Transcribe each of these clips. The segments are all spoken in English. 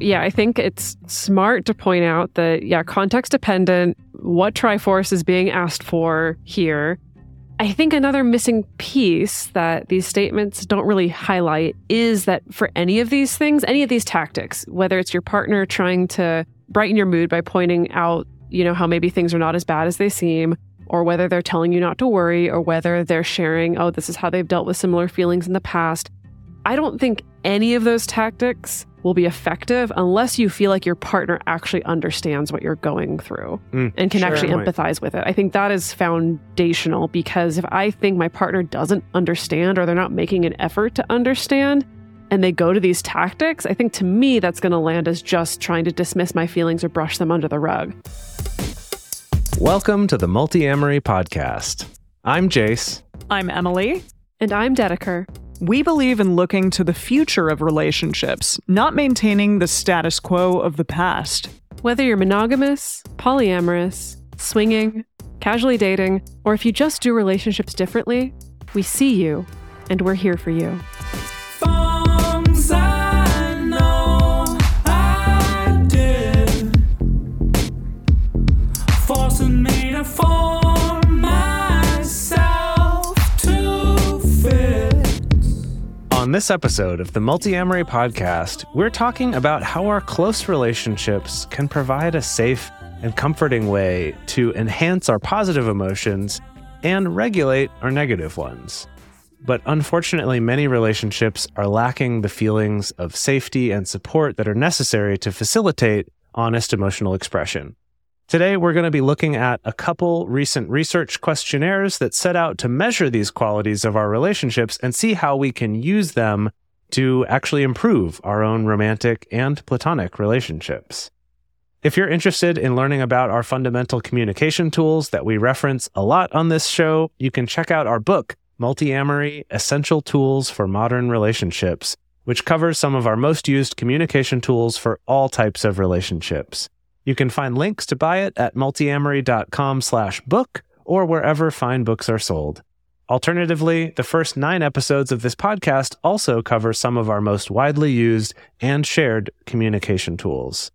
yeah, I think it's smart to point out that, yeah, context dependent, what Triforce is being asked for here. I think another missing piece that these statements don't really highlight is that for any of these things, any of these tactics, whether it's your partner trying to brighten your mood by pointing out, you know, how maybe things are not as bad as they seem, or whether they're telling you not to worry, or whether they're sharing, oh, this is how they've dealt with similar feelings in the past. I don't think any of those tactics will be effective unless you feel like your partner actually understands what you're going through Mm, and can sure. actually Point. empathize with it. I think that is foundational because if I think my partner doesn't understand or they're not making an effort to understand and they go to these tactics, I think to me that's going to land as just trying to dismiss my feelings or brush them under the rug. Welcome to the Multiamory Podcast. I'm Jase. I'm Emily. And I'm Dedeker. We believe in looking to the future of relationships, not maintaining the status quo of the past. Whether you're monogamous, polyamorous, swinging, casually dating, or if you just do relationships differently, we see you and we're here for you. On this episode of the Multiamory Podcast, we're talking about how our close relationships can provide a safe and comforting way to enhance our positive emotions and regulate our negative ones. But unfortunately, many relationships are lacking the feelings of safety and support that are necessary to facilitate honest emotional expression. Today, we're going to be looking at a couple recent research questionnaires that set out to measure these qualities of our relationships and see how we can use them to actually improve our own romantic and platonic relationships. If you're interested in learning about our fundamental communication tools that we reference a lot on this show, you can check out our book, Multiamory Essential Tools for Modern Relationships, which covers some of our most used communication tools for all types of relationships. You can find links to buy it at multiamory.com slash book or wherever fine books are sold. Alternatively, the first nine episodes of this podcast also cover some of our most widely used and shared communication tools.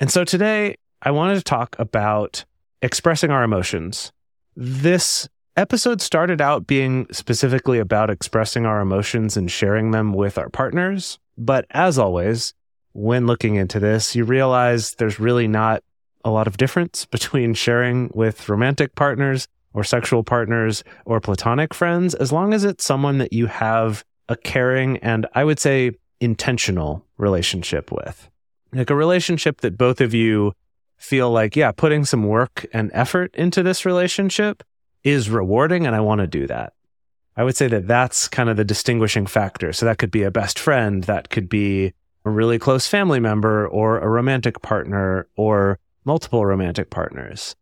And so today, I wanted to talk about expressing our emotions. This episode started out being specifically about expressing our emotions and sharing them with our partners. But as always, when looking into this, you realize there's really not a lot of difference between sharing with romantic partners or sexual partners or platonic friends, as long as it's someone that you have a caring and I would say intentional relationship with. Like a relationship that both of you feel like, yeah, putting some work and effort into this relationship is rewarding and I want to do that. I would say that that's kind of the distinguishing factor. So that could be a best friend, that could be a really close family member or a romantic partner or multiple romantic partners.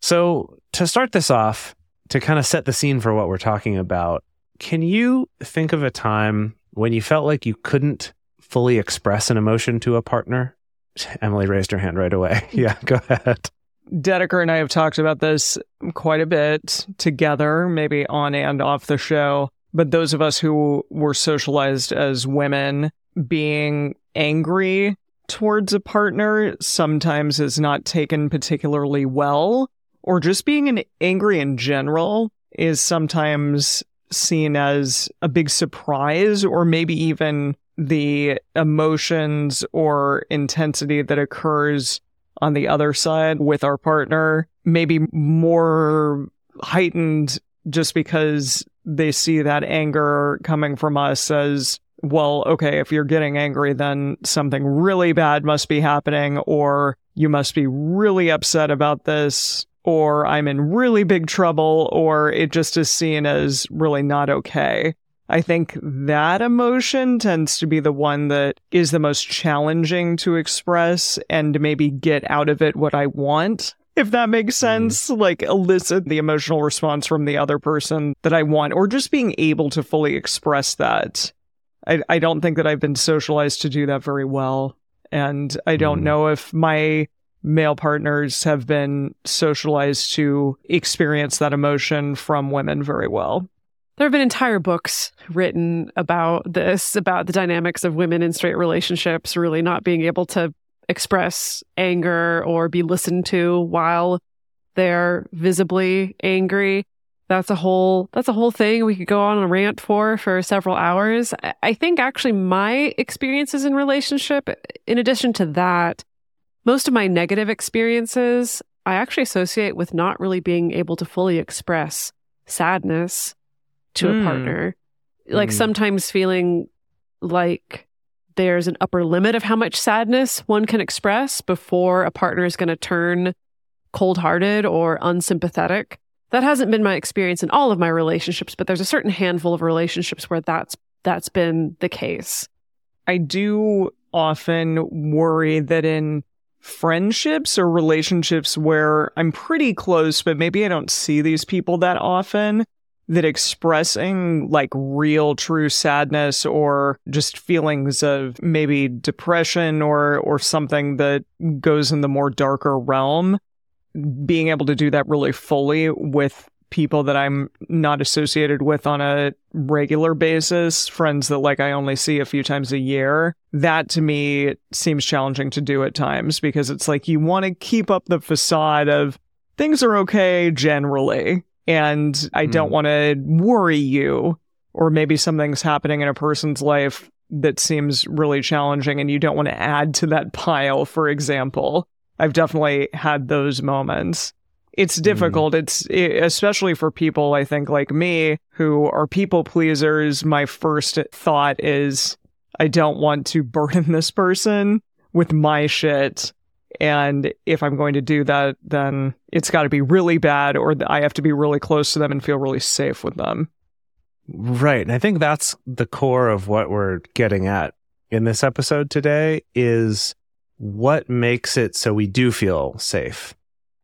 So to start this off, to kind of set the scene for what we're talking about, can you think of a time when you felt like you couldn't fully express an emotion to a partner? Emily raised her hand right away. yeah, go ahead. Dedeker and I have talked about this quite a bit together, maybe on and off the show. But those of us who were socialized as women being angry towards a partner sometimes is not taken particularly well, or just being an angry in general is sometimes seen as a big surprise, or maybe even the emotions or intensity that occurs on the other side with our partner, maybe more heightened just because they see that anger coming from us as well, okay, if you're getting angry, then something really bad must be happening, or you must be really upset about this, or I'm in really big trouble, or it just is seen as really not okay. I think that emotion tends to be the one that is the most challenging to express and maybe get out of it what I want. If that makes mm-hmm. sense, like elicit the emotional response from the other person that I want, or just being able to fully express that. I, I don't think that I've been socialized to do that very well. And I don't Mm. know if my male partners have been socialized to experience that emotion from women very well. there have been entire books written about this, about the dynamics of women in straight relationships, really not being able to express anger or be listened to while they're visibly angry. That's a whole that's a whole thing we could go on a rant for for several hours. I- think actually my experiences in relationship in addition to that, most of my negative experiences I actually associate with not really being able to fully express sadness to a Mm. partner. Like Mm. sometimes feeling like there's an upper limit of how much sadness one can express before a partner is going to turn cold hearted or unsympathetic. That hasn't been my experience in all of my relationships, but there's a certain handful of relationships where that's that's been the case. I do often worry that in friendships or relationships where I'm pretty close, but maybe I don't see these people that often, that expressing like real true sadness or just feelings of maybe depression or or something that goes in the more darker realm being able to do that really fully with people that I'm not associated with on a regular basis, friends that like I only see a few times a year, that to me seems challenging to do at times because it's like you want to keep up the facade of things are okay generally. And I don't Hmm. want to worry you, or maybe something's happening in a person's life that seems really challenging and you don't want to add to that pile, for example. I've definitely had those moments. It's mm. difficult. It's e- especially for people, I think, like me, who are people pleasers. My first thought is, I don't want to burden this person with my shit. And if I'm going to do that, then it's got to be really bad, or I have to be really close to them and feel really safe with them. Right. And I think that's the core of what we're getting at in this episode today is what makes it so we do feel safe.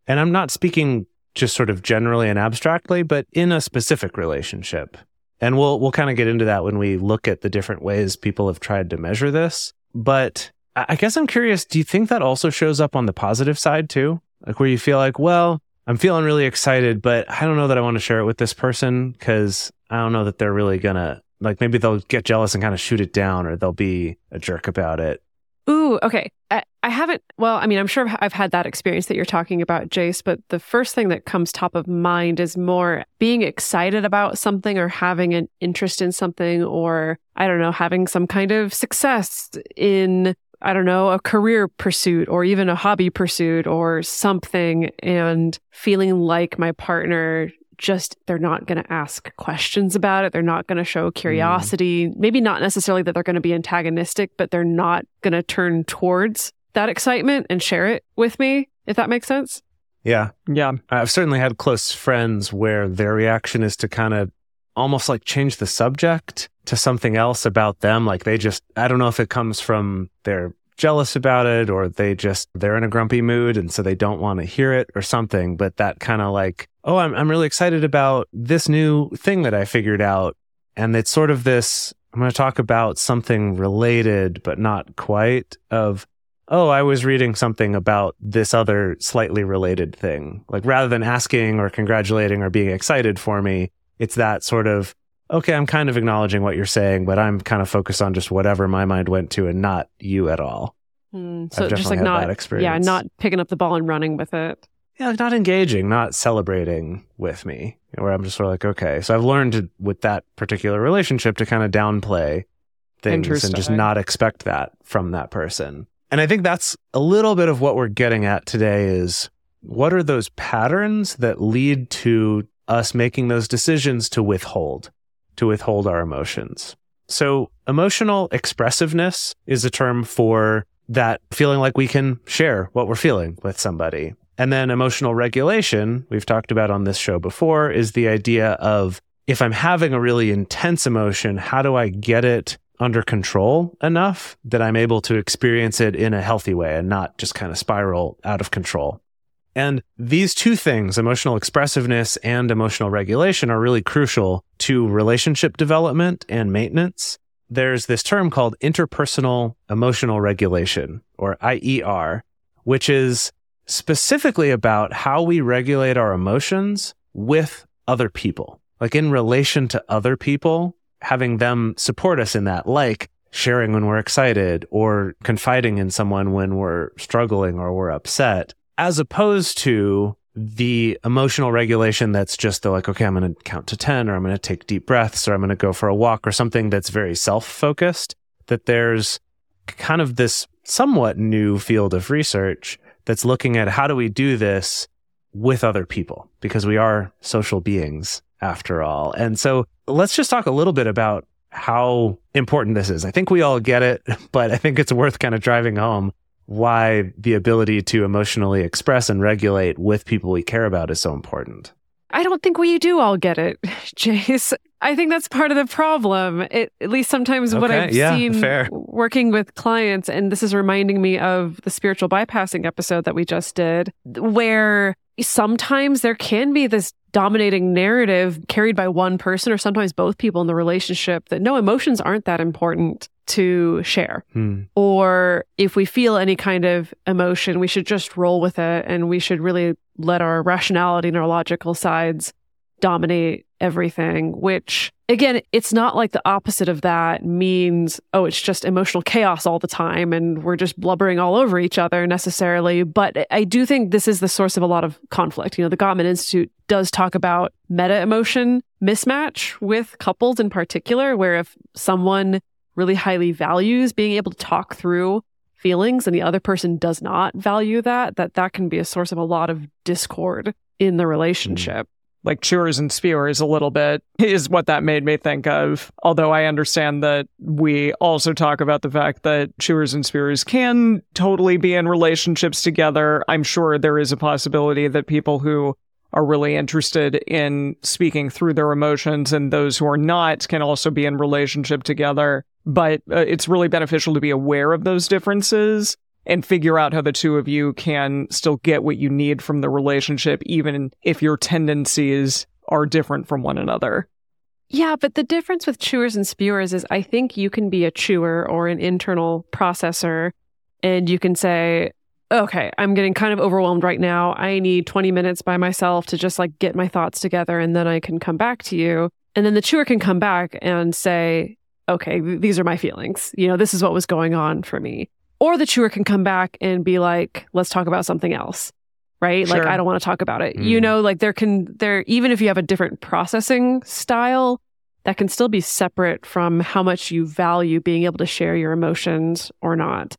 And I'm not speaking just sort of generally and abstractly, but in a specific relationship. And we'll we'll kind of get into that when we look at the different ways people have tried to measure this. But I guess I'm curious, do you think that also shows up on the positive side too? Like where you feel like, well, I'm feeling really excited, but I don't know that I want to share it with this person because I don't know that they're really gonna like maybe they'll get jealous and kind of shoot it down or they'll be a jerk about it. Ooh, okay. I, I haven't, well, I mean, I'm sure I've- I've had that experience that you're talking about, Jase, but the first thing that comes top of mind is more being excited about something or having an interest in something or, I don't know, having some kind of success in, I don't know, a career pursuit or even a hobby pursuit or something and feeling like my partner just they're not going to ask questions about it they're not going to show mm. curiosity maybe not necessarily that they're going to be antagonistic but they're not going to turn towards that excitement and share it with me if that makes sense Yeah. Yeah. I've certainly had close friends where their reaction is to kind of almost like change the subject to something else about them. Like they just, I don't know if it comes from they're jealous about it or they just, they're in a grumpy mood and so they don't want to hear it or something. But that kind of like, oh, I'm, I'm really excited about this new thing that I figured out. And it's sort of this, I'm going to talk about something related, but not quite of, oh, I was reading something about this other slightly related thing. Like rather than asking or congratulating or being excited for me, it's that sort of, okay, I'm kind of acknowledging what you're saying, but I'm kind of focused on just whatever my mind went to and not you at all. Hmm. I've so just like not yeah not picking up the ball and running with it Yeah, like not engaging, not celebrating with me, where I'm just sort of like, okay. So I've learned to, with that particular relationship to kind of downplay things and just not expect that from that person. And I think that's a little bit of what we're getting at today is what are those patterns that lead to us making those decisions to withhold, to withhold our emotions? So emotional expressiveness is a term for that feeling like we can share what we're feeling with somebody. And then emotional regulation, we've talked about on this show before, is the idea of if I'm having a really intense emotion, how do I get it under control enough that I'm able to experience it in a healthy way and not just kind of spiral out of control? And these two things, emotional expressiveness and emotional regulation, are really crucial to relationship development and maintenance. There's this term called interpersonal emotional regulation, or IER, which is specifically about how we regulate our emotions with other people. like in relation to other people, having them support us in that, like sharing when we're excited or confiding in someone when we're struggling or we're upset, as opposed to the emotional regulation that's just the like, okay, I'm going to count to 10 or I'm going to take deep breaths or I'm going to go for a walk or something that's very self focused. That there's kind of this somewhat new field of research that's looking at how do we do this with other people because we are social beings after all. And so let's just talk a little bit about how important this is. I think we all get it, but I think it's worth kind of driving home why the ability to emotionally express and regulate with people we care about is so important. I don't think we do all get it, Jase. I think that's part of the problem. It, at least sometimes what I've yeah, seen fair. working with clients, and this is reminding me of the spiritual bypassing episode that we just did, where sometimes there can be this dominating narrative carried by one person or sometimes both people in the relationship that no, emotions aren't that important to share. Hmm. Or if we feel any kind of emotion, we should just roll with it and we should really let our rationality and our logical sides dominate everything, which again, it's not like the opposite of that means, oh, it's just emotional chaos all the time and we're just blubbering all over each other necessarily. But I do think this is the source of a lot of conflict. You know, the Gottman Institute does talk about meta emotion mismatch with couples in particular, where if someone really highly values being able to talk through feelings and the other person does not value that, that that can be a source of a lot of discord in the mm. relationship. Like chewers and spewers a little bit is what that made me think of. Although I understand that we also talk about the fact that chewers and spewers can totally be in relationships together. I'm sure there is a possibility that people who are really interested in speaking through their emotions and those who are not can also be in relationship together. But uh, it's really beneficial to be aware of those differences and figure out how the two of you can still get what you need from the relationship, even if your tendencies are different from one another. Yeah, but the difference with chewers and spewers is I think you can be a chewer or an internal processor and you can say, okay, I'm getting kind of overwhelmed right now. I need 20 minutes by myself to just like get my thoughts together and then I can come back to you. And then the chewer can come back and say, okay, these are my feelings. You know, this is what was going on for me. Or the chewer can come back and be like, let's talk about something else. Right? Like, I don't want to talk about it. You Mm. know, like there can, there, even if you have a different processing style, that can still be separate from how much you value being able to share your emotions or not.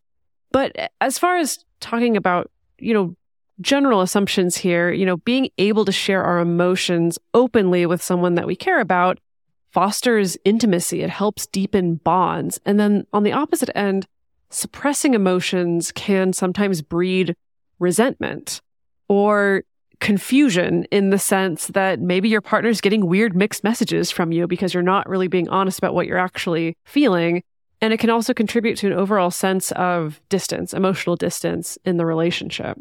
But as far as talking about, you know, general assumptions here, you know, being able to share our emotions openly with someone that we care about fosters intimacy. It helps deepen bonds. And then on the opposite end, suppressing emotions can sometimes breed resentment or confusion in the sense that maybe your partner's getting weird mixed messages from you because you're not really being honest about what you're actually feeling. And it can also contribute to an overall sense of distance, emotional distance in the relationship.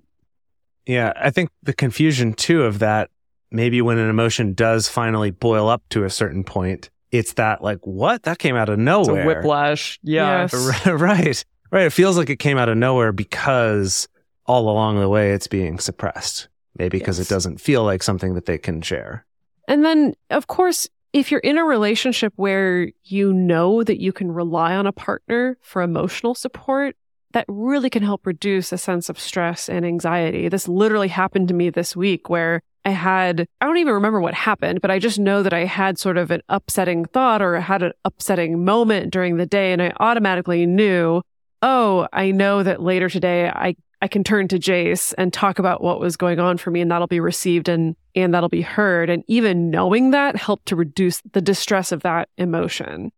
Yeah, I think the confusion too of that, maybe when an emotion does finally boil up to a certain point, it's that like, what? That came out of It's nowhere. a whiplash. Yeah. Yes. right. Right. It feels like it came out of nowhere because all along the way it's being suppressed. Maybe because Yes. it doesn't feel like something that they can share. And then, of course, if you're in a relationship where you know that you can rely on a partner for emotional support, that really can help reduce a sense of stress and anxiety. This literally happened to me this week where I had, I don't even remember what happened, but I just know that I had sort of an upsetting thought or had an upsetting moment during the day. And I automatically knew, oh, I know that later today I, I can turn to Jase and talk about what was going on for me and that'll be received and, and that'll be heard. And even knowing that helped to reduce the distress of that emotion.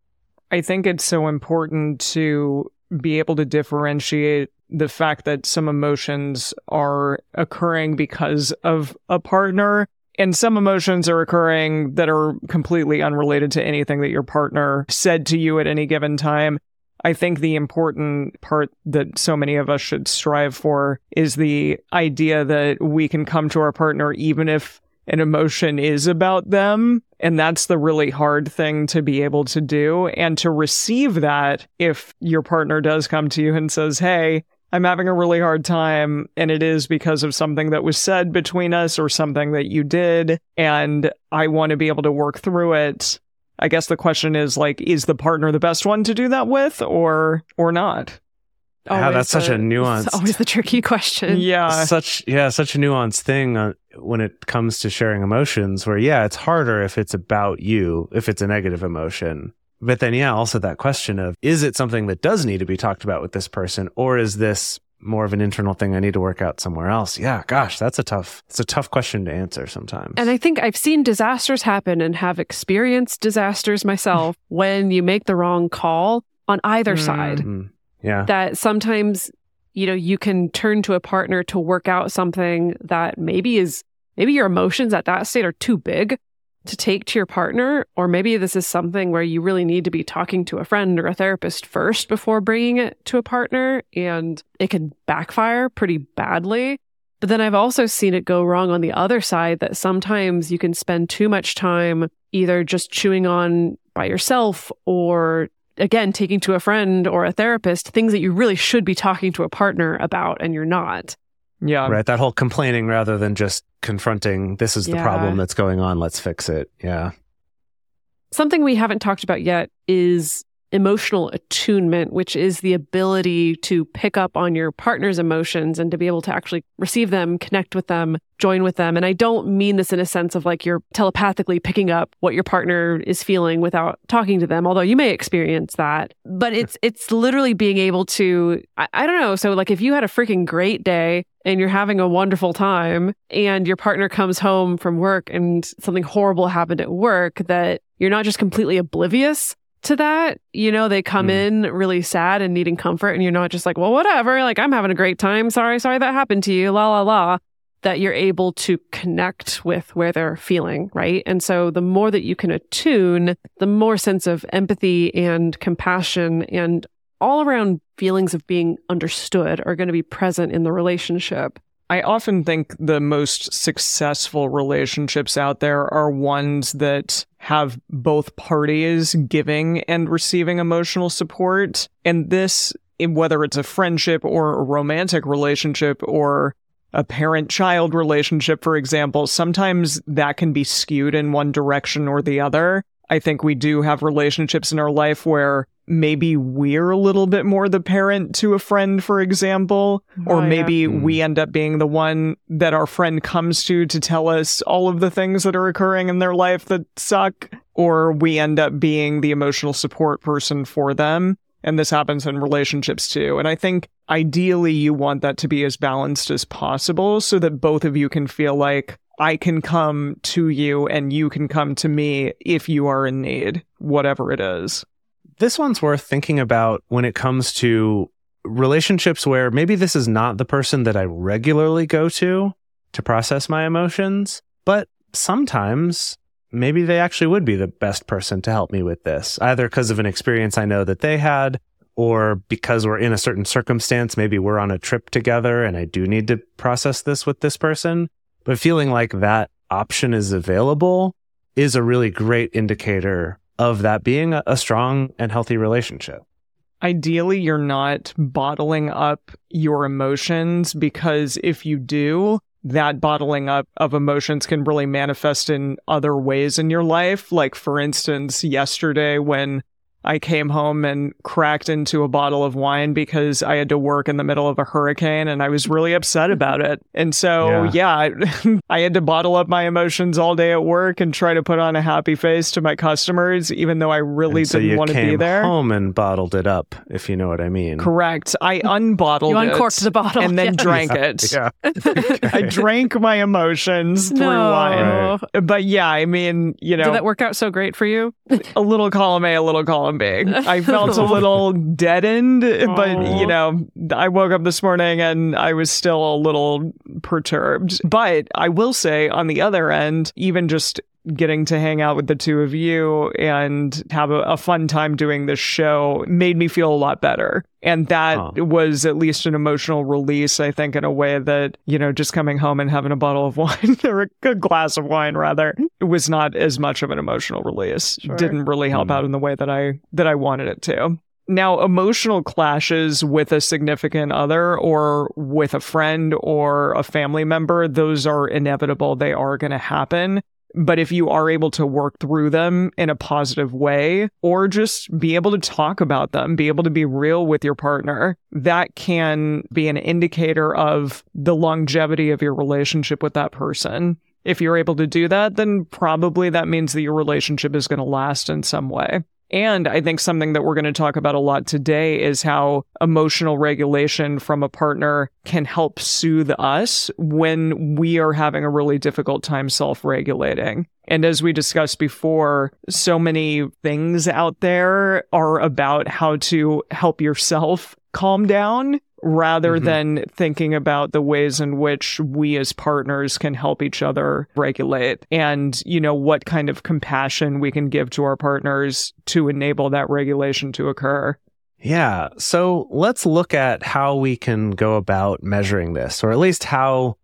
I think it's so important to be able to differentiate the fact that some emotions are occurring because of a partner and some emotions are occurring that are completely unrelated to anything that your partner said to you at any given time. I think the important part that so many of us should strive for is the idea that we can come to our partner even if an emotion is about them. And that's the really hard thing to be able to do. And to receive that if your partner does come to you and says, Hey, I'm having a really hard time, and it is because of something that was said between us or something that you did, and I want to be able to work through it. I guess the question is like, is the partner the best one to do that with, or or not? Yeah, that's such a the- nuanced- always the tricky question. Yeah, such yeah such a nuanced thing uh, when it comes to sharing emotions where yeah it's harder if it's about you if it's a negative emotion but then yeah also that question of is it something that does need to be talked about with this person or is this more of an internal thing i need to work out somewhere else yeah gosh that's a tough it's a tough question to answer sometimes And I think I've seen disasters happen and have experienced disasters myself when you make the wrong call on either Mm. side. Yeah That sometimes, you know, you can turn to a partner to work out something that maybe is, maybe your emotions at that state are too big to take to your partner. Or maybe this is something where you really need to be talking to a friend or a therapist first before bringing it to a partner. And it can backfire pretty badly. But then I've also seen it go wrong on the other side that sometimes you can spend too much time either just chewing on by yourself or again taking to a friend or a therapist things that you really should be talking to a partner about and you're not. Yeah. right that whole complaining rather than just confronting this is the Yeah. problem that's going on let's fix it yeah Something we haven't talked about yet is emotional attunement, which is the ability to pick up on your partner's emotions and to be able to actually receive them, connect with them, join with them. And I don't mean this in a sense of like you're telepathically picking up what your partner is feeling without talking to them, although you may experience that. But it's it's literally being able to I, I don't know. So like if you had a freaking great day and you're having a wonderful time and your partner comes home from work and something horrible happened at work that you're not just completely oblivious to that. You know, they come Mm. in really sad and needing comfort and you're not just like, well, whatever, like I'm having a great time. Sorry, sorry that happened to you. La la la. That you're able to connect with where they're feeling, right? And so the more that you can attune, the more sense of empathy and compassion and all around feelings of being understood are going to be present in the relationship. I often think the most successful relationships out there are ones that have both parties giving and receiving emotional support. And this, whether it's a friendship or a romantic relationship or a parent child relationship, for example, sometimes that can be skewed in one direction or the other. I think we do have relationships in our life where maybe we're a little bit more the parent to a friend, for example, or Oh, yeah. maybe Mm. we end up being the one that our friend comes to to tell us all of the things that are occurring in their life that suck, or we end up being the emotional support person for them. And this happens in relationships too. And I think ideally you want that to be as balanced as possible so that both of you can feel like I can come to you and you can come to me if you are in need, whatever it is. This one's worth thinking about when it comes to relationships where maybe this is not the person that I regularly go to to process my emotions, but sometimes maybe they actually would be the best person to help me with this, either because of an experience I know that they had or because we're in a certain circumstance. Maybe we're on a trip together and I do need to process this with this person. But feeling like that option is available is a really great indicator of that being a, strong and healthy relationship. Ideally, you're not bottling up your emotions because if you do, that bottling up of emotions can really manifest in other ways in your life. Like, for instance, yesterday when I came home and cracked into a bottle of wine because I had to work in the middle of a hurricane and I was really upset mm-hmm. about it. And so, yeah, I, I had to bottle up my emotions all day at work and try to put on a happy face to my customers, even though I really And so didn't you want to be there. home and bottled it up, if you know what I mean. Correct. I unbottled You it uncorked the bottle, and then yes. drank it. Yeah. I drank my emotions through No. wine. But yeah, I mean, you know, Did know, that work out so great for you? a little column A, a little column B. I felt a little deadened, but Aw. you know, I woke up this morning and I was still a little perturbed. But I will say, on the other end, even just getting to hang out with the two of you and have a, a fun time doing this show made me feel a lot better. And that Huh. was at least an emotional release, I think, in a way that, you know, just coming home and having a bottle of wine or a good glass of wine rather, was not as much of an emotional release. Sure. Didn't really help Hmm. out in the way that I that I wanted it to. Now, emotional clashes with a significant other or with a friend or a family member, those are inevitable. They are going to happen. But if you are able to work through them in a positive way or just be able to talk about them, be able to be real with your partner, that can be an indicator of the longevity of your relationship with that person. If you're able to do that, then probably that means that your relationship is going to last in some way. And I think something that we're going to talk about a lot today is how emotional regulation from a partner can help soothe us when we are having a really difficult time self regulating. And as we discussed before, so many things out there are about how to help yourself calm down rather Mhm. than thinking about the ways in which we as partners can help each other regulate and you know what kind of compassion we can give to our partners to enable that regulation to occur Yeah. So let's look at how we can go about measuring this, or at least how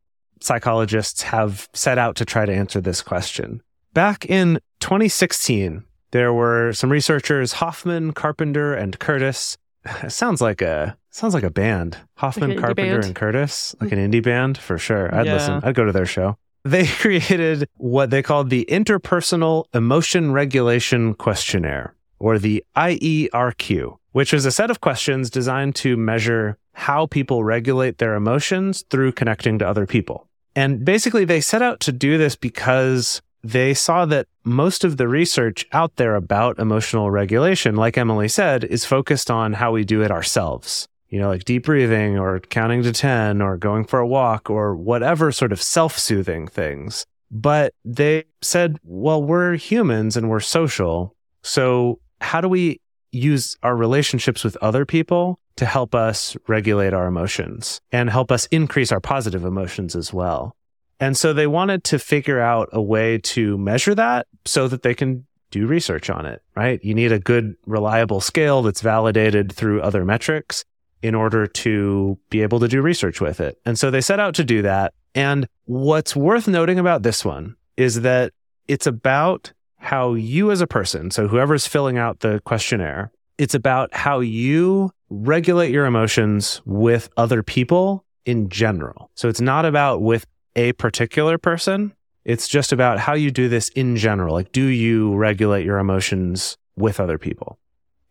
psychologists have set out to try to answer this question. Back in 2016, there were some researchers, Hofmann, Carpenter, and Curtis. It sounds like a sounds like a band. Hofmann, Like Carpenter, band. and Curtis, like mm. an indie band for sure. I'd Yeah. listen. I'd go to their show. They created what they called the Interpersonal Emotion Regulation Questionnaire, or the IERQ, which is a set of questions designed to measure how people regulate their emotions through connecting to other people. And basically, they set out to do this because they saw that most of the research out there about emotional regulation, like Emily said, is focused on how we do it ourselves. You know, like deep breathing or counting to 10 or going for a walk or whatever sort of self soothing things. But they said, well, we're humans and we're social. So how do we use our relationships with other people to help us regulate our emotions and help us increase our positive emotions as well? And so they wanted to figure out a way to measure that so that they can do research on it, right? You need a good, reliable scale that's validated through other metrics in order to be able to do research with it. And so they set out to do that. And what's worth noting about this one is that it's about how you as a person, so whoever's filling out the questionnaire, it's about how you regulate your emotions with other people in general. So it's not about with a particular person. It's just about how you do this in general. Like, do you regulate your emotions with other people?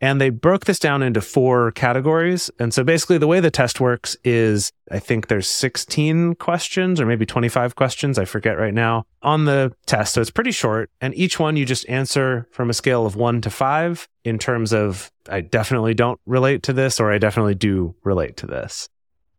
And they broke this down into four categories. And so basically, the way the test works is I think there's 16 questions or maybe 25 questions. I forget right now on the test. So it's pretty short. And each one you just answer from a scale of one to five in terms of I definitely don't relate to this or I definitely do relate to this.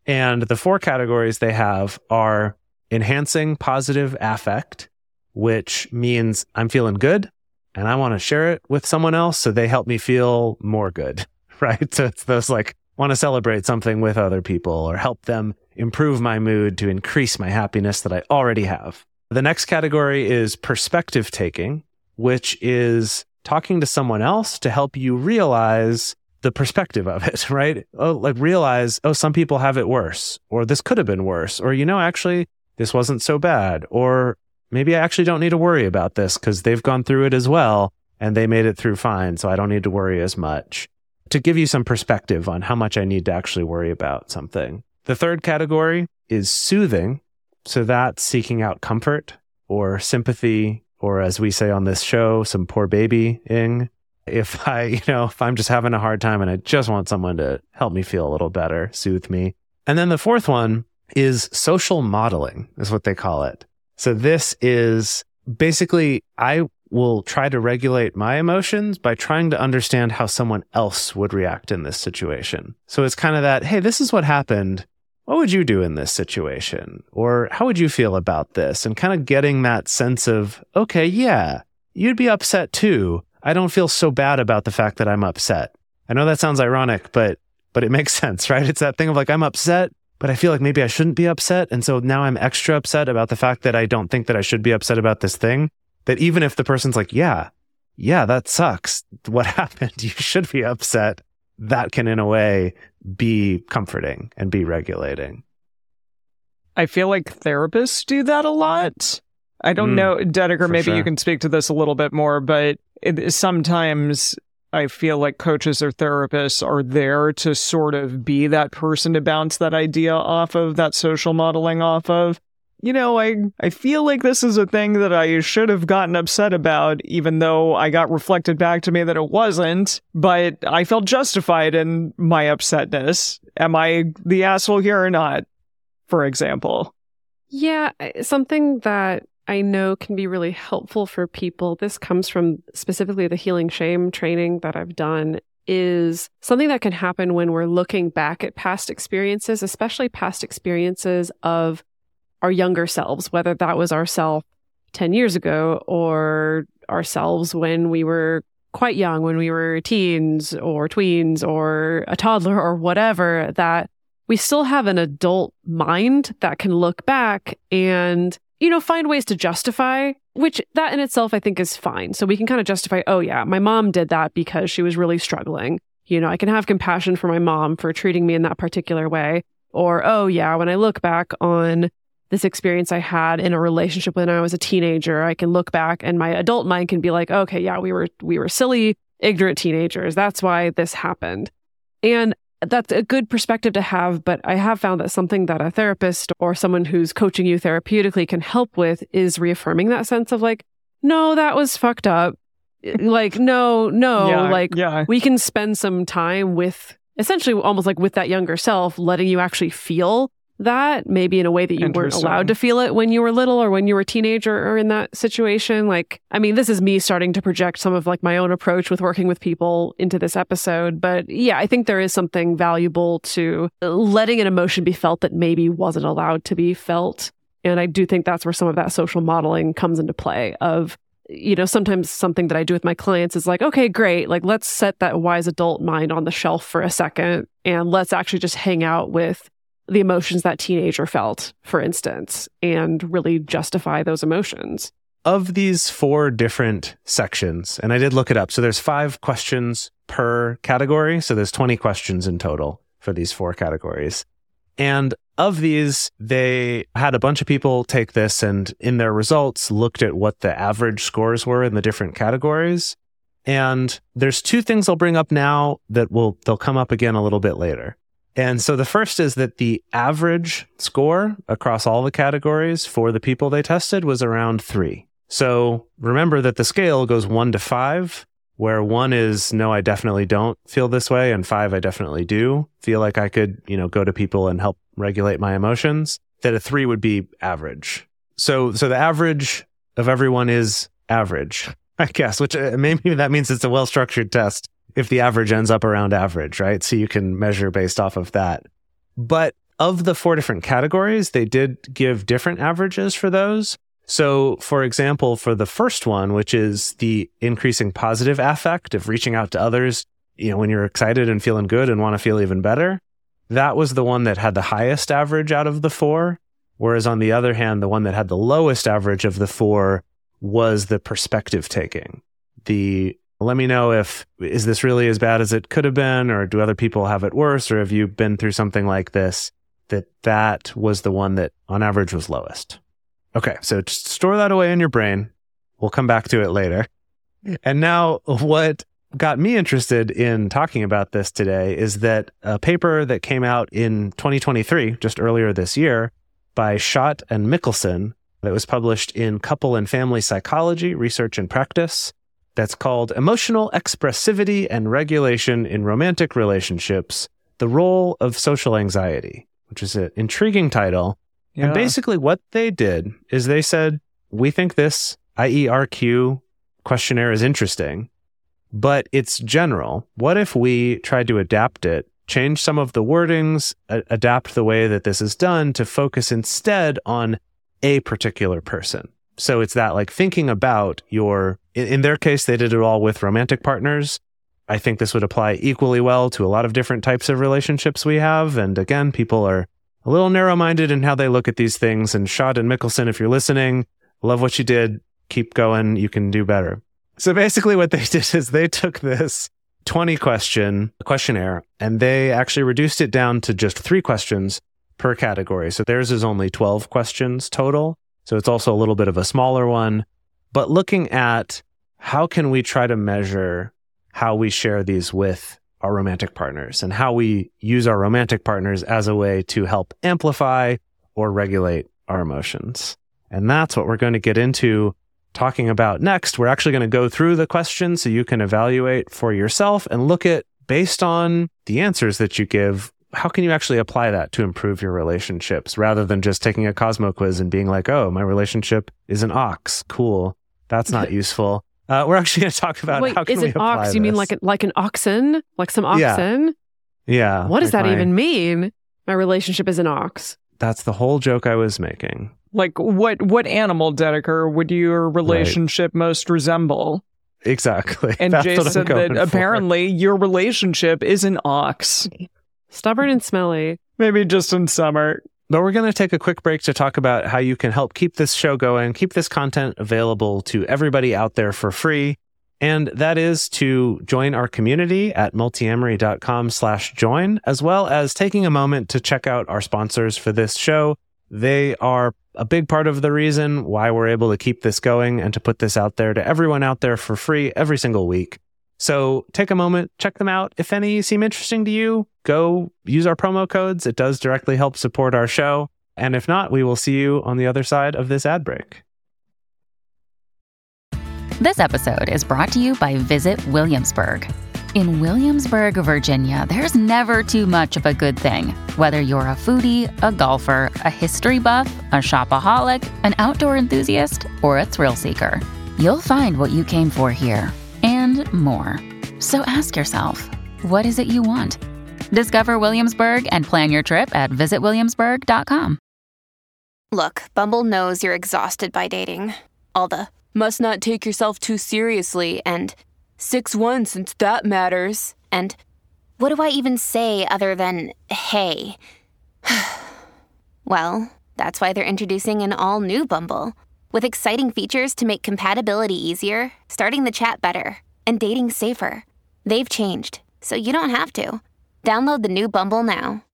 And the four categories they have are enhancing positive affect, which means I'm feeling good and I want to share it with someone else so they help me feel more good, right? So it's those like want to celebrate something with other people or help them improve my mood to increase my happiness that I already have. The next category is perspective taking, which is talking to someone else to help you realize the perspective of it, right? Oh, like realize, oh, some people have it worse, or this could have been worse, or, you know, actually, this wasn't so bad, or maybe I actually don't need to worry about this because they've gone through it as well and they made it through fine. So I don't need to worry as much. To give you some perspective on how much I need to actually worry about something. The third category is soothing. So that's seeking out comfort or sympathy, or as we say on this show, some poor babying. If I, you know, if I'm just having a hard time and I just want someone to help me feel a little better, soothe me. And then the fourth one is social modeling, is what they call it. So this is basically, I will try to regulate my emotions by trying to understand how someone else would react in this situation. So it's kind of that, hey, this is what happened. What would you do in this situation? Or how would you feel about this? And kind of getting that sense of, okay, yeah, you'd be upset too. I don't feel so bad about the fact that I'm upset. I know that sounds ironic, but but it makes sense, right? It's that thing of like I'm upset, but I feel like maybe I shouldn't be upset. And so now I'm extra upset about the fact that I don't think that I should be upset about this thing. That even if the person's like, yeah, yeah, that sucks. What happened? You should be upset. That can, in a way, be comforting and be regulating. I feel like therapists do that a lot. I don't Mm, know, Dedeker, maybe sure. you can speak to this a little bit more, but it, sometimes I feel like coaches or therapists are there to sort of be that person to bounce that idea off of, that social modeling off of. You know, I, I feel like this is a thing that I should have gotten upset about, even though I got reflected back to me that it wasn't, but I felt justified in my upsetness. Am I the asshole here or not? For example. Yeah, something that I know can be really helpful for people. This comes from specifically the healing shame training that I've done is something that can happen when we're looking back at past experiences, especially past experiences of our younger selves, whether that was ourself 10 years ago or ourselves when we were quite young, when we were teens or tweens or a toddler or whatever, that we still have an adult mind that can look back and you know find ways to justify which that in itself i think is fine. So we can kind of justify oh yeah my mom did that because she was really struggling. You know i can have compassion for my mom for treating me in that particular way. Or oh yeah when i look back on this experience i had in a relationship when i was a teenager i can look back and my adult mind can be like okay yeah we were we were silly ignorant teenagers. That's why this happened. And that's a good perspective to have, but I have found that something that a therapist or someone who's coaching you therapeutically can help with is reaffirming that sense of like, no, that was fucked up. like, no, no, yeah, like yeah. we can spend some time with essentially almost like with that younger self, letting you actually feel that maybe in a way that you weren't allowed to feel it when you were little or when you were a teenager or in that situation. Like, I mean, this is me starting to project some of like my own approach with working with people into this episode. But yeah, I think there is something valuable to uh, letting an emotion be felt that maybe wasn't allowed to be felt. And I do think that's where some of that social modeling comes into play of you know, sometimes something that I do with my clients is like, okay, great. Like, let's set that wise adult mind on the shelf for a second and let's actually just hang out with the emotions that teenager felt, for instance, and really justify those emotions. Of these four different sections, and I did look it up. So there's five questions per category. So there's 20 questions in total for these four categories. And of these, they had a bunch of people take this and in their results looked at what the average scores were in the different categories. And there's two things I'll bring up now that will they'll come up again a little bit later. And so the first is that the average score across all the categories for the people they tested was around three. So remember that the scale goes one to five, where one is no, I definitely don't feel this way, and five, I definitely do feel like I could, you know, go to people and help regulate my emotions. That a three would be average. So, so the average of everyone is average, I guess, which uh, maybe that means it's a well structured test if the average ends up around average, right? So you can measure based off of that. But of the four different categories, they did give different averages for those. So, for example, for the first one, which is the increasing positive affect of reaching out to others, you know, when you're excited and feeling good and want to feel even better, that was the one that had the highest average out of the four. Whereas on the other hand, the one that had the lowest average of the four was the perspective taking. The let me know if is this really as bad as it could have been or do other people have it worse or have you been through something like this that that was the one that on average was lowest? Okay so just store that away in your brain. We'll come back to it later. And now what got me interested in talking about this today is that a paper that came out in 2023 just earlier this year by Schott and Mickelson that was published in Couple and Family Psychology Research and Practice that's called Emotional Expressivity and Regulation in Romantic Relationships The Role of Social Anxiety, which is an intriguing title. And basically, what they did is they said, We think this IERQ questionnaire is interesting, but it's general. What if we tried to adapt it, change some of the wordings, a- adapt the way that this is done to focus instead on a particular person? So it's that like thinking about your, in, in their case, they did it all with romantic partners. I think this would apply equally well to a lot of different types of relationships we have. And again, people are a little narrow minded in how they look at these things. And Schott and Mickelson, if you're listening, love what you did. Keep going. You can do better. So basically, what they did is they took this 20 question questionnaire and they actually reduced it down to just three questions per category. So theirs is only 12 questions total. So it's also a little bit of a smaller one. But looking at how can we try to measure how we share these with our romantic partners and how we use our romantic partners as a way to help amplify or regulate our emotions. And that's what we're going to get into talking about next. We're actually going to go through the questions so you can evaluate for yourself and look at based on the answers that you give, how can you actually apply that to improve your relationships rather than just taking a Cosmo quiz and being like, oh, my relationship is an ox. Cool. That's not useful. Uh, we're actually going to talk about Wait, how can is we it apply ox? You mean like a, like an oxen? Like some oxen? yeah. What does like that my- even mean? My relationship is an ox. That's the whole joke I was making. Like what what animal Dedeker would your relationship most resemble? Exactly. And That's Jay what I'm said going that for. apparently your relationship is an ox. Stubborn and smelly. Maybe just in summer. But we're going to take a quick break to talk about how you can help keep this show going, keep this content available to everybody out there for free. And that is to join our community at multiamory.com slash join, as well as taking a moment to check out our sponsors for this show. They are a big part of the reason why we're able to keep this going and to put this out there to everyone out there for free every single week. So take a moment, check them out. If any seem interesting to you, go use our promo codes. It does directly help support our show. And if not, we will see you on the other side of this ad break. This episode is brought to you by Visit Williamsburg. In Williamsburg, Virginia, there's never too much of a good thing. Whether you're a foodie, a golfer, a history buff, a shopaholic, an outdoor enthusiast, or a thrill seeker, you'll find what you came for here more. So ask yourself, what is it you want? Discover Williamsburg and plan your trip at visitwilliamsburg.com. Look, Bumble knows you're exhausted by dating. All the must not take yourself too seriously and 6 1 since that matters. And what do I even say other than hey? well, that's why they're introducing an all new Bumble with exciting features to make compatibility easier, starting the chat better, and dating safer. They've changed, so you don't have to. Download the new Bumble now.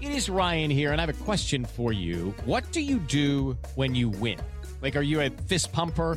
It is Ryan here, and I have a question for you. What do you do when you win? Like, are you a fist pumper?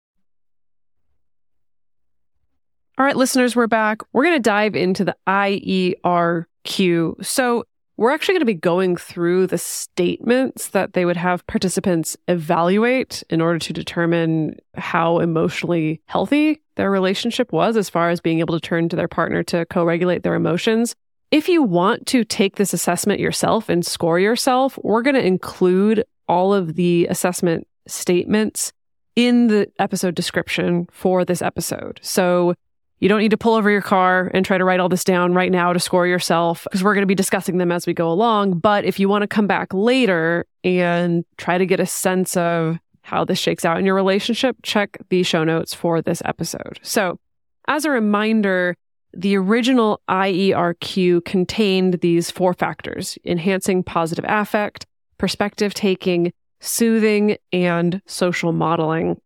All right, listeners, we're back. We're going to dive into the IERQ. So, we're actually going to be going through the statements that they would have participants evaluate in order to determine how emotionally healthy their relationship was as far as being able to turn to their partner to co regulate their emotions. If you want to take this assessment yourself and score yourself, we're going to include all of the assessment statements in the episode description for this episode. So you don't need to pull over your car and try to write all this down right now to score yourself because we're going to be discussing them as we go along. But if you want to come back later and try to get a sense of how this shakes out in your relationship, check the show notes for this episode. So, as a reminder, the original IERQ contained these four factors enhancing positive affect, perspective taking, soothing, and social modeling.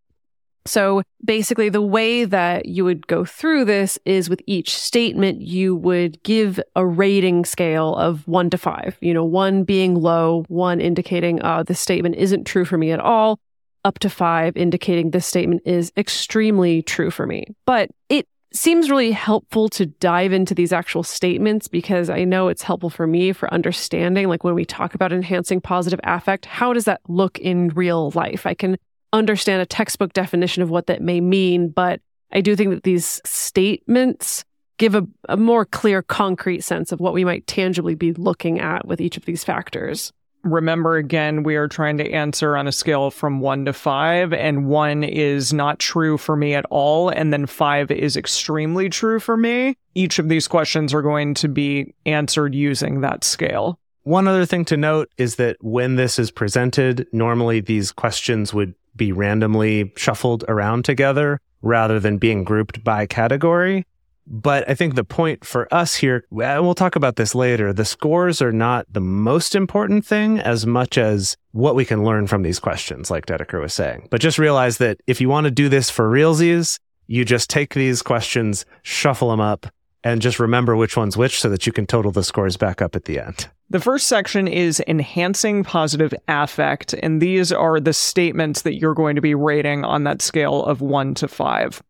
So basically, the way that you would go through this is with each statement, you would give a rating scale of one to five, you know, one being low, one indicating, uh, this statement isn't true for me at all, up to five indicating this statement is extremely true for me. But it seems really helpful to dive into these actual statements because I know it's helpful for me for understanding, like when we talk about enhancing positive affect, how does that look in real life? I can understand a textbook definition of what that may mean, but I do think that these statements give a, a more clear, concrete sense of what we might tangibly be looking at with each of these factors. Remember again, we are trying to answer on a scale from one to five, and one is not true for me at all, and then five is extremely true for me. Each of these questions are going to be answered using that scale. One other thing to note is that when this is presented, normally these questions would be randomly shuffled around together rather than being grouped by category. But I think the point for us here, we'll talk about this later, the scores are not the most important thing as much as what we can learn from these questions, like Dedeker was saying. But just realize that if you want to do this for realsies, you just take these questions, shuffle them up, and just remember which one's which so that you can total the scores back up at the end. The first section is enhancing positive affect, and these are the statements that you're going to be rating on that scale of one to five.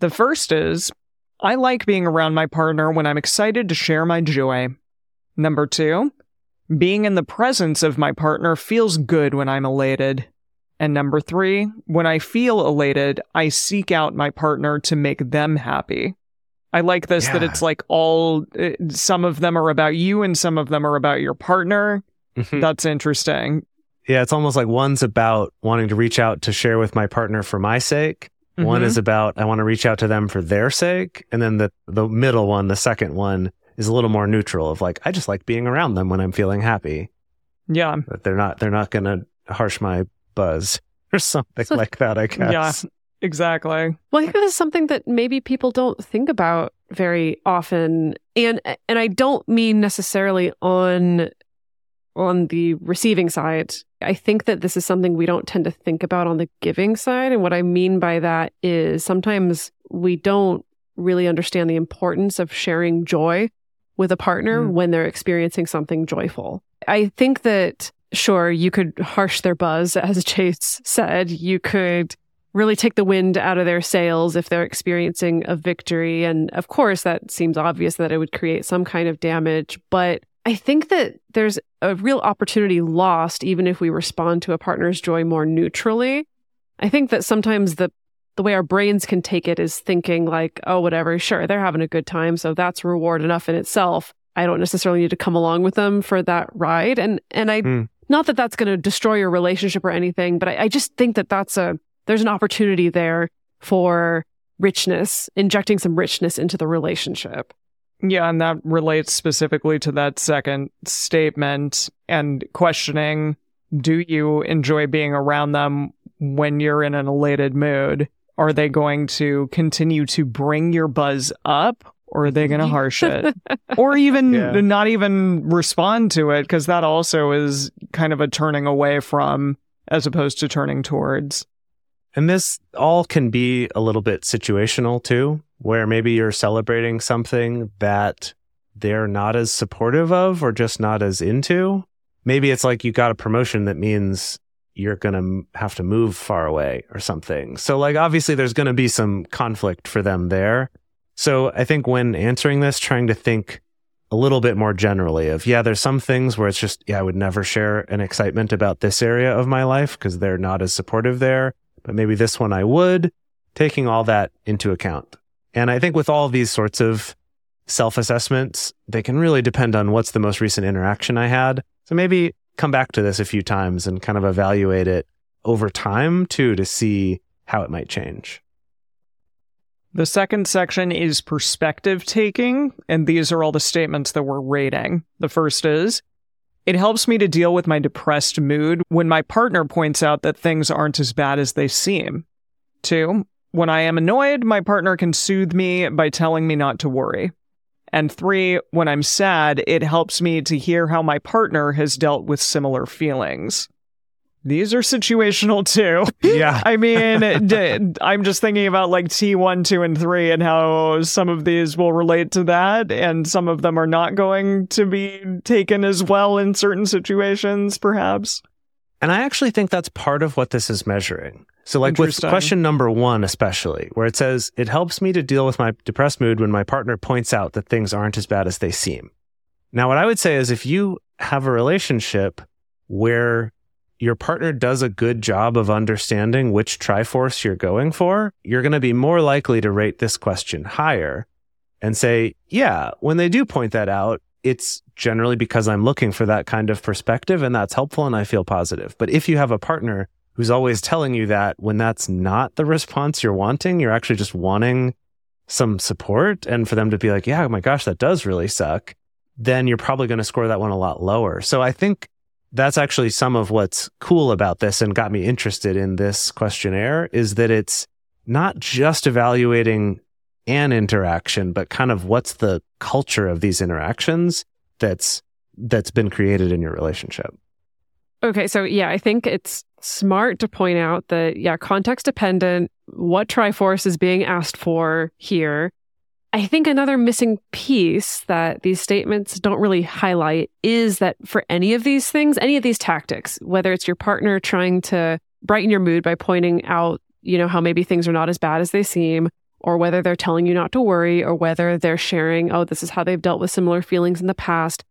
The first is I like being around my partner when I'm excited to share my joy. Number two, being in the presence of my partner feels good when I'm elated. And number three, when I feel elated, I seek out my partner to make them happy. I like this that it's like all, uh, some of them are about you and some of them are about your partner. Mhm. That's interesting. Yeah, it's almost like one's about wanting to reach out to share with my partner for my sake. One Mhm. is about I want to reach out to them for their sake, and then the the middle one, the second one, is a little more neutral of like I just like being around them when I'm feeling happy. Yeah. But they're not they're not going to harsh my buzz or something So- like that. I guess. Yeah. Exactly. Well, I think this is something that maybe people don't think about very often, and and I don't mean necessarily on on the receiving side. I think that this is something we don't tend to think about on the giving side, and what I mean by that is sometimes we don't really understand the importance of sharing joy with a partner Mm. when they're experiencing something joyful. I think that sure you could harsh their buzz, as Jase said. You could really take the wind out of their sails if they're experiencing a victory. And of course, that seems obvious that it would create some kind of damage. But I think that there's a real opportunity lost even if we respond to a partner's joy more neutrally. I think that sometimes the the way our brains can take it is thinking like, oh, whatever, sure, they're having a good time, so that's reward enough in itself. I don't necessarily need to come along with them for that ride, and and I Hmm. not that that's going to destroy your relationship or anything, but I, I just think that that's a there's an opportunity there for richness, injecting some richness into the relationship. Yeah, and that relates specifically to that second statement and questioning do you enjoy being around them when you're in an elated mood? Are they going to continue to bring your buzz up or are they going to harsh it? or even Yeah. not even respond to it because that also is kind of a turning away from as opposed to turning towards. And this all can be a little bit situational too, where maybe you're celebrating something that they're not as supportive of or just not as into. Maybe it's like you got a promotion that means you're going to have to move far away or something. So, like, obviously, there's going to be some conflict for them there. So, I think when answering this, trying to think a little bit more generally of, yeah, there's some things where it's just, yeah, I would never share an excitement about this area of my life because they're not as supportive there but maybe this one I would, taking all that into account. And I think with all these sorts of self assessments, they can really depend on what's the most recent interaction I had. So maybe come back to this a few times and kind of evaluate it over time too to see how it might change. The second section is perspective taking, and these are all the statements that we're rating. The first is It helps me to deal with my depressed mood when my partner points out that things aren't as bad as they seem. Two, when I am annoyed, my partner can soothe me by telling me not to worry. And three, when I'm sad, it helps me to hear how my partner has dealt with similar feelings. These are situational too. Yeah. I mean, d- I'm just thinking about like T1, 2, and 3 and how some of these will relate to that, and some of them are not going to be taken as well in certain situations, perhaps. And I actually think that's part of what this is measuring. So, like with question number one, especially, where it says, it helps me to deal with my depressed mood when my partner points out that things aren't as bad as they seem. Now, what I would say is if you have a relationship where your partner does a good job of understanding which Triforce you're going for, you're going to be more likely to rate this question higher and say, yeah, when they do point that out, it's generally because I'm looking for that kind of perspective and that's helpful and I feel positive. But if you have a partner who's always telling you that when that's not the response you're wanting, you're actually just wanting some support and for them to be like, yeah, oh my gosh, that does really suck, then you're probably going to score that one a lot lower. So I think that's actually some of what's cool about this and got me interested in this questionnaire is that it's not just evaluating an interaction, but kind of what's the culture of these interactions that's that's been created in your relationship. Okay, so yeah, I think it's smart to point out that, yeah, context dependent, what Triforce is being asked for here. I think another missing piece that these statements don't really highlight is that for any of these things, any of these tactics, whether it's your partner trying to brighten your mood by pointing out, you know, how maybe things are not as bad as they seem, or whether they're telling you not to worry, or whether they're sharing, oh, this is how they've dealt with similar feelings in the past.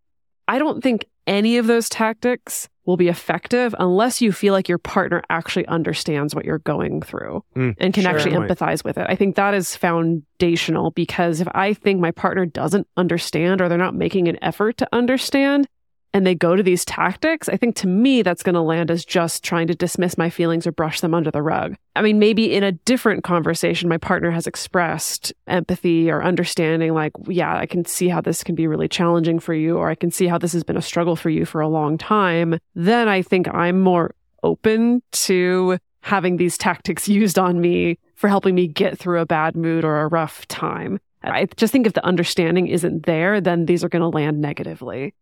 I don't think any of those tactics will be effective unless you feel like your partner actually understands what you're going through Mm, and can sure. actually empathize with it. I think that is foundational because if I think my partner doesn't understand or they're not making an effort to understand and they go to these tactics, I think to me that's going to land as just trying to dismiss my feelings or brush them under the rug. I mean, maybe in a different conversation, my partner has expressed empathy or understanding, like, yeah, I can see how this can be really challenging for you, or I can see how this has been a struggle for you for a long time. Then I think I'm more open to having these tactics used on me for helping me get through a bad mood or a rough time. I just think if the understanding isn't there, then these are going to land negatively.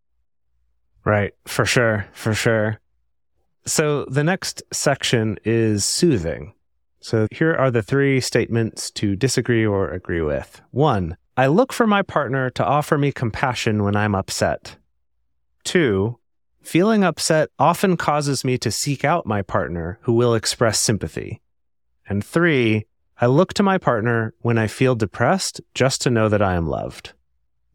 Right, for sure, for sure. So the next section is soothing. So here are the three statements to disagree or agree with. One, I look for my partner to offer me compassion when I'm upset. Two, feeling upset often causes me to seek out my partner who will express sympathy. And three, I look to my partner when I feel depressed just to know that I am loved.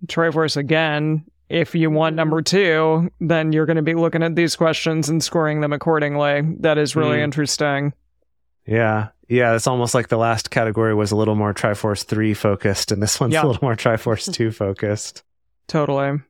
Triforce again. If you want number two, then you're going to be looking at these questions and scoring them accordingly. That is really Hmm. interesting. Yeah. Yeah. It's almost like the last category was a little more Triforce 3 focused, and this one's Yeah. a little more Triforce 2 focused. Totally. And-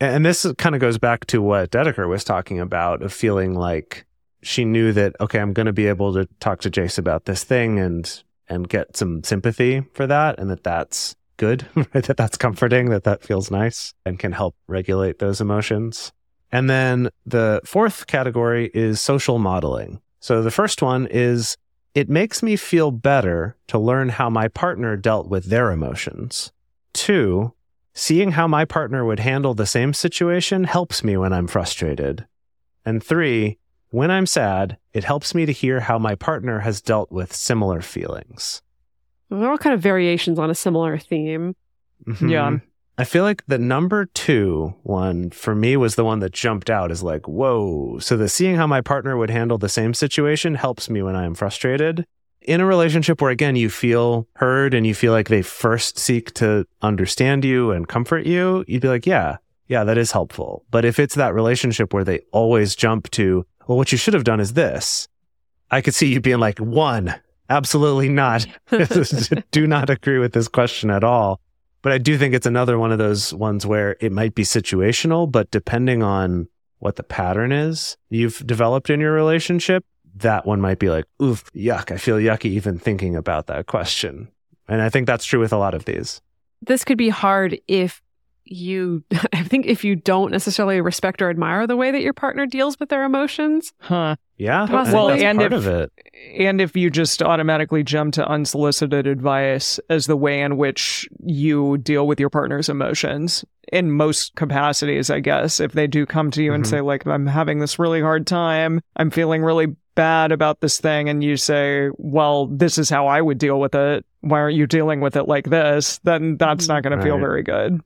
And this kind of goes back to what Dedeker was talking about of feeling like she knew that, okay, I'm going to be able to talk to Jase about this thing and, and get some sympathy for that. And that that's good, that that's comforting, that that feels nice and can help regulate those emotions. And then the fourth category is social modeling. So the first one is it makes me feel better to learn how my partner dealt with their emotions. Two, seeing how my partner would handle the same situation helps me when I'm frustrated. And three, when I'm sad, it helps me to hear how my partner has dealt with similar feelings. They're all kind of variations on a similar theme. Mhm. Yeah. I feel like the number two one for me was the one that jumped out as like, whoa. So the seeing how my partner would handle the same situation helps me when I am frustrated. In a relationship where again you feel heard and you feel like they first seek to understand you and comfort you, you'd be like, yeah, yeah, that is helpful. But if it's that relationship where they always jump to, well, what you should have done is this, I could see you being like, one, absolutely not. Do not agree with this question at all. But I do think it's another one of those ones where it might be situational, but depending on what the pattern is you've developed in your relationship, that one might be like, oof, yuck. I feel yucky even thinking about that question. And I think that's true with a lot of these. This could be hard if you, I think, if you don't necessarily respect or admire the way that your partner deals with their emotions. Huh. Yeah. I think Well, that's and part if- of it. And if you just automatically jump to unsolicited advice as the way in which you deal with your partner's emotions, in most capacities, I guess, if they do come to you and Mhm. say, like, I'm having this really hard time, I'm feeling really bad about this thing, and you say, well, this is how I would deal with it. Why aren't you dealing with it like this? Then that's not going to feel very good.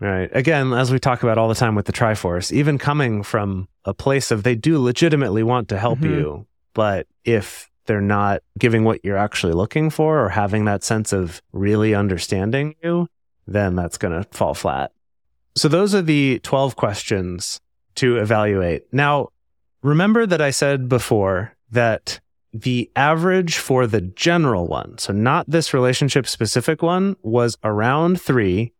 Right. Again, as we talk about all the time with the Triforce, even coming from a place of they do legitimately want to help Mhm. you, but if they're not giving what you're actually looking for or having that sense of really understanding you, then that's going to fall flat. So those are the 12 questions to evaluate. Now, remember that I said before that the average for the general one, so not this relationship specific one, was around three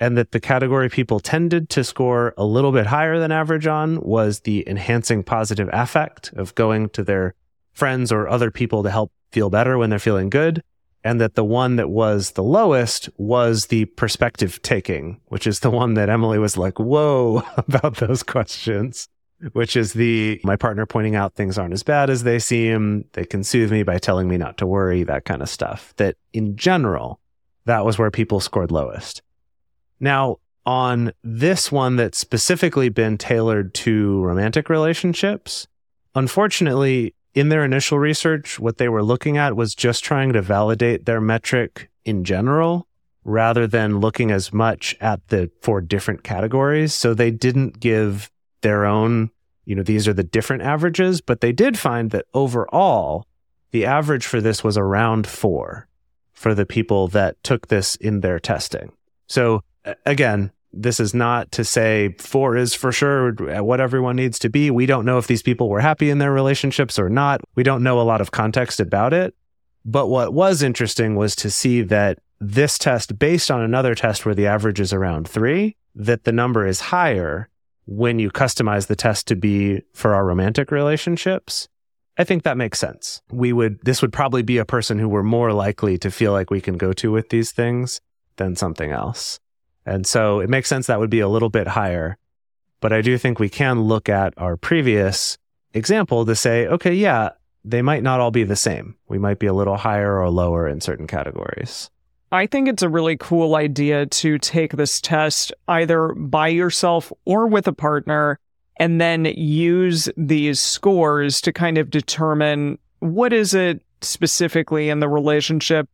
and that the category people tended to score a little bit higher than average on was the enhancing positive affect of going to their friends or other people to help feel better when they're feeling good. And that the one that was the lowest was the perspective taking, which is the one that Emily was like, whoa, about those questions, which is the my partner pointing out things aren't as bad as they seem. They can soothe me by telling me not to worry, that kind of stuff. That in general, that was where people scored lowest. Now, on this one that's specifically been tailored to romantic relationships, unfortunately, in their initial research, what they were looking at was just trying to validate their metric in general rather than looking as much at the four different categories. So they didn't give their own, you know, these are the different averages, but they did find that overall, the average for this was around four for the people that took this in their testing. So again, this is not to say four is for sure what everyone needs to be. We don't know if these people were happy in their relationships or not. We don't know a lot of context about it. But what was interesting was to see that this test, based on another test where the average is around three, that the number is higher when you customize the test to be for our romantic relationships. I think that makes sense. We would, this would probably be a person who we're more likely to feel like we can go to with these things than something else. And so it makes sense that would be a little bit higher. But I do think we can look at our previous example to say, okay, yeah, they might not all be the same. We might be a little higher or lower in certain categories. I think it's a really cool idea to take this test either by yourself or with a partner and then use these scores to kind of determine what is it specifically in the relationship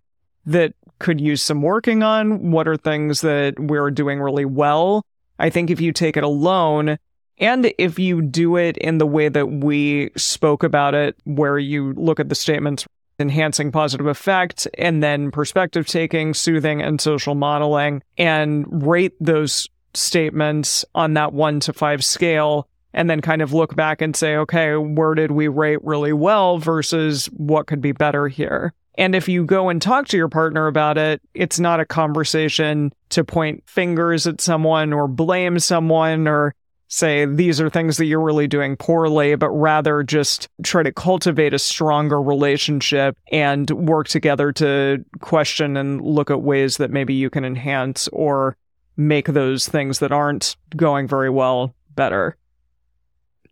that could use some working on? What are things that we're doing really well? I think if you take it alone and if you do it in the way that we spoke about it, where you look at the statements enhancing positive affect and then perspective taking, soothing, and social modeling, and rate those statements on that one to five scale. And then kind of look back and say, okay, where did we rate really well versus what could be better here? And if you go and talk to your partner about it, it's not a conversation to point fingers at someone or blame someone or say these are things that you're really doing poorly, but rather just try to cultivate a stronger relationship and work together to question and look at ways that maybe you can enhance or make those things that aren't going very well better.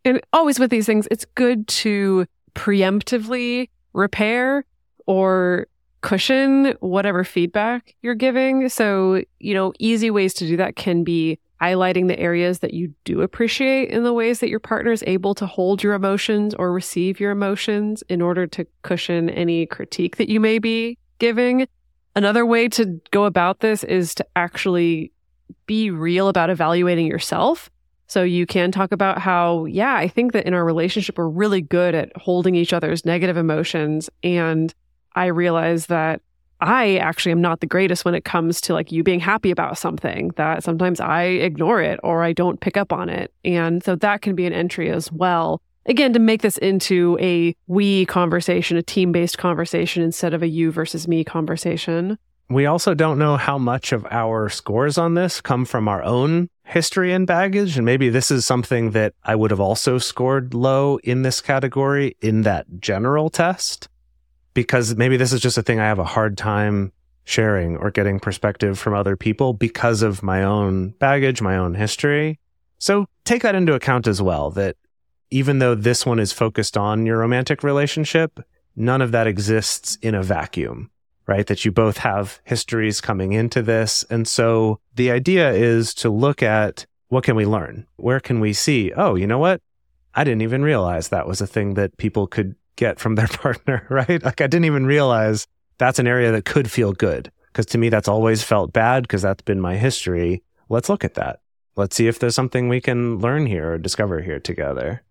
And always with these things, it's good to preemptively repair or cushion whatever feedback you're giving. So, you know, easy ways to do that can be highlighting the areas that you do appreciate in the ways that your partner is able to hold your emotions or receive your emotions in order to cushion any critique that you may be giving. Another way to go about this is to actually be real about evaluating yourself. So you can talk about how, yeah, I think that in our relationship, we're really good at holding each other's negative emotions. And I realize that I actually am not the greatest when it comes to like you being happy about something that sometimes I ignore it or I don't pick up on it. And so that can be an entry as well. Again, to make this into a we conversation, a team based conversation instead of a you versus me conversation. We also don't know how much of our scores on this come from our own history and baggage. And maybe this is something that I would have also scored low in this category in that general test, because maybe this is just a thing I have a hard time sharing or getting perspective from other people because of my own baggage, my own history. So take that into account as well, that even though this one is focused on your romantic relationship, none of that exists in a vacuum right? That you both have histories coming into this. And so the idea is to look at what can we learn? Where can we see, oh, you know what? I didn't even realize that was a thing that people could get from their partner, right? Like I didn't even realize that's an area that could feel good. Because to me, that's always felt bad because that's been my history. Let's look at that. Let's see if there's something we can learn here or discover here together.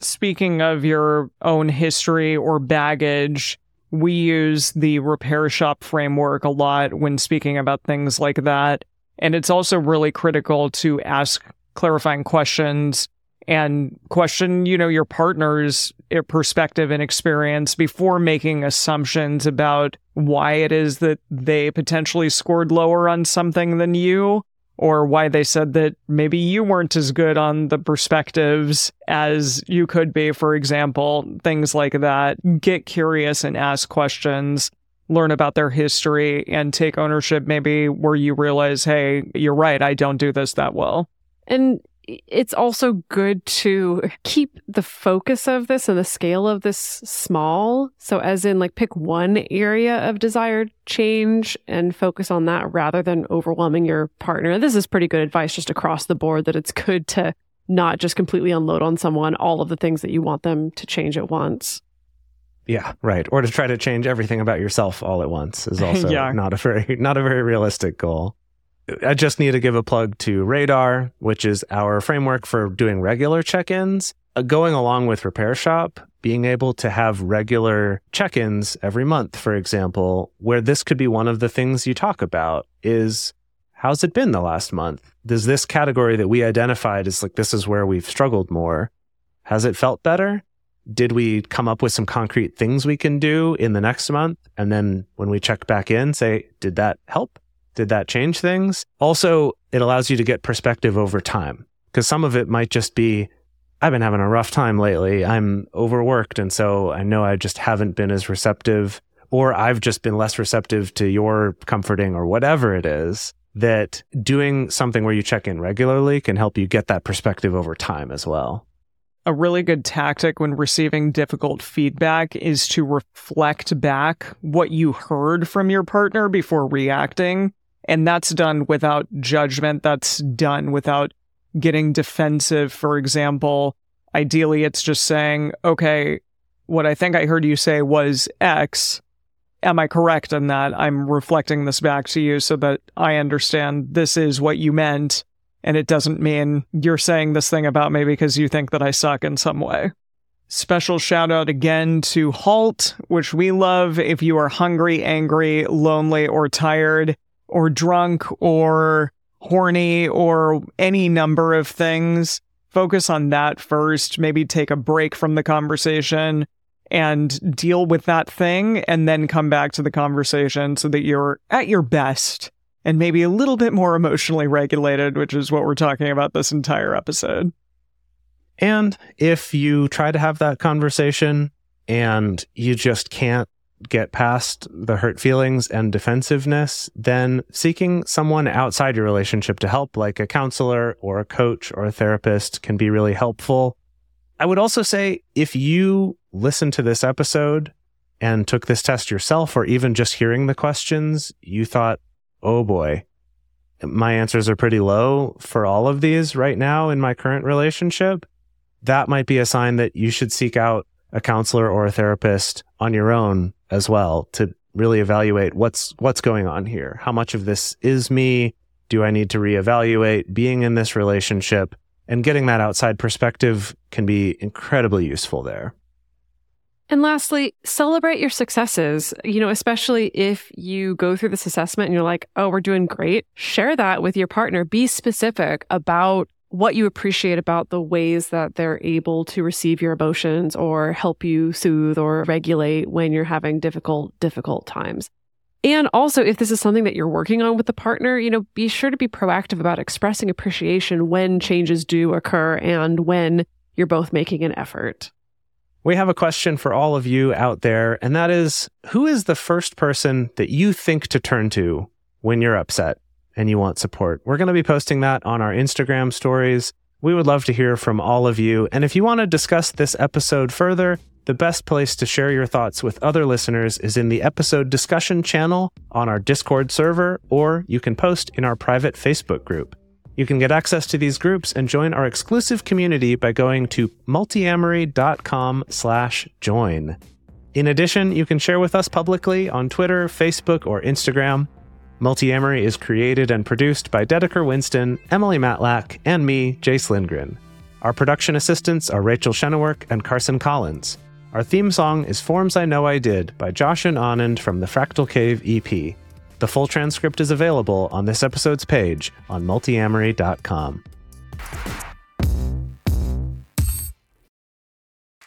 Speaking of your own history or baggage, we use the repair shop framework a lot when speaking about things like that. And it's also really critical to ask clarifying questions and question, you know, your partner's eh, perspective and experience before making assumptions about why it is that they potentially scored lower on something than you or why they said that maybe you weren't as good on the perspectives as you could be, for example, things like that. Get curious and ask questions, learn about their history, and take ownership maybe where you realize, hey, you're right, I don't do this that well. And it's also good to keep the focus of this and the scale of this small. So, as in, like, pick one area of desired change and focus on that rather than overwhelming your partner. This is pretty good advice just across the board that it's good to not just completely unload on someone all of the things that you want them to change at once. Yeah, right. Or to try to change everything about yourself all at once is also Yeah. not a very not a very realistic goal. I just need to give a plug to Radar, which is our framework for doing regular check-ins. Uh, going along with Repair Shop, being able to have regular check-ins every month, for example, where this could be one of the things you talk about is how's it been the last month? Does this category that we identified as like this is where we've struggled more, has it felt better? did we come up with some concrete things we can do in the next month? And then when we check back in, say, did that help? Did that change things? Also, it allows you to get perspective over time because some of it might just be, I've been having a rough time lately. I'm overworked. And so I know I just haven't been as receptive, or I've just been less receptive to your comforting or whatever it is. That doing something where you check in regularly can help you get that perspective over time as well. a really good tactic when receiving difficult feedback is to reflect back what you heard from your partner before reacting. And that's done without judgment. That's done without getting defensive. For example, ideally, it's just saying, okay, what I think I heard you say was X. Am I correct in that? I'm reflecting this back to you so that I understand this is what you meant and it doesn't mean you're saying this thing about me because you think that I suck in some way. Special shout out again to Halt, which we love if you are hungry, angry, lonely, or tired, or drunk, or horny, or any number of things. Focus on that first. Maybe take a break from the conversation and deal with that thing, and then come back to the conversation so that you're at your best and maybe a little bit more emotionally regulated, which is what we're talking about this entire episode. And if you try to have that conversation and you just can't get past the hurt feelings and defensiveness, then seeking someone outside your relationship to help, like a counselor or a coach or a therapist, can be really helpful. I would also say if you listen to this episode and took this test yourself, or even just hearing the questions, you thought, oh boy, my answers are pretty low for all of these right now in my current relationship that might be a sign that you should seek out a counselor or a therapist on your own as well to really evaluate what's what's going on here. How much of this is me? Do I need to reevaluate being in this relationship? And getting that outside perspective can be incredibly useful there. And lastly, celebrate your successes. You know, especially if you go through this assessment and you're like, oh, we're doing great, share that with your partner. Be specific about what you appreciate about the ways that they're able to receive your emotions or help you soothe or regulate when you're having difficult, difficult times. And also, if this is something that you're working on with the partner, you know, be sure to be proactive about expressing appreciation when changes do occur and when you're both making an effort. We have a question for all of you out there, and that is who is the first person that you think to turn to when you're upset and you want support? We're going to be posting that on our Instagram stories. We would love to hear from all of you. And if you want to discuss this episode further, the best place to share your thoughts with other listeners is in the episode discussion channel on our Discord server, or you can post in our private Facebook group. You can get access to these groups and join our exclusive community by going to multiamory.com slash join. In addition, you can share with us publicly on Twitter, Facebook, or Instagram. Multiamory is created and produced by Dedeker Winston, Emily Matlack, and me, Jase Lindgren. Our production assistants are Rachel Shennework and Carson Collins. Our theme song is Forms I Know I Did by Josh and Anand from the Fractal Cave EP. The full transcript is available on this episode's page on multiamory.com.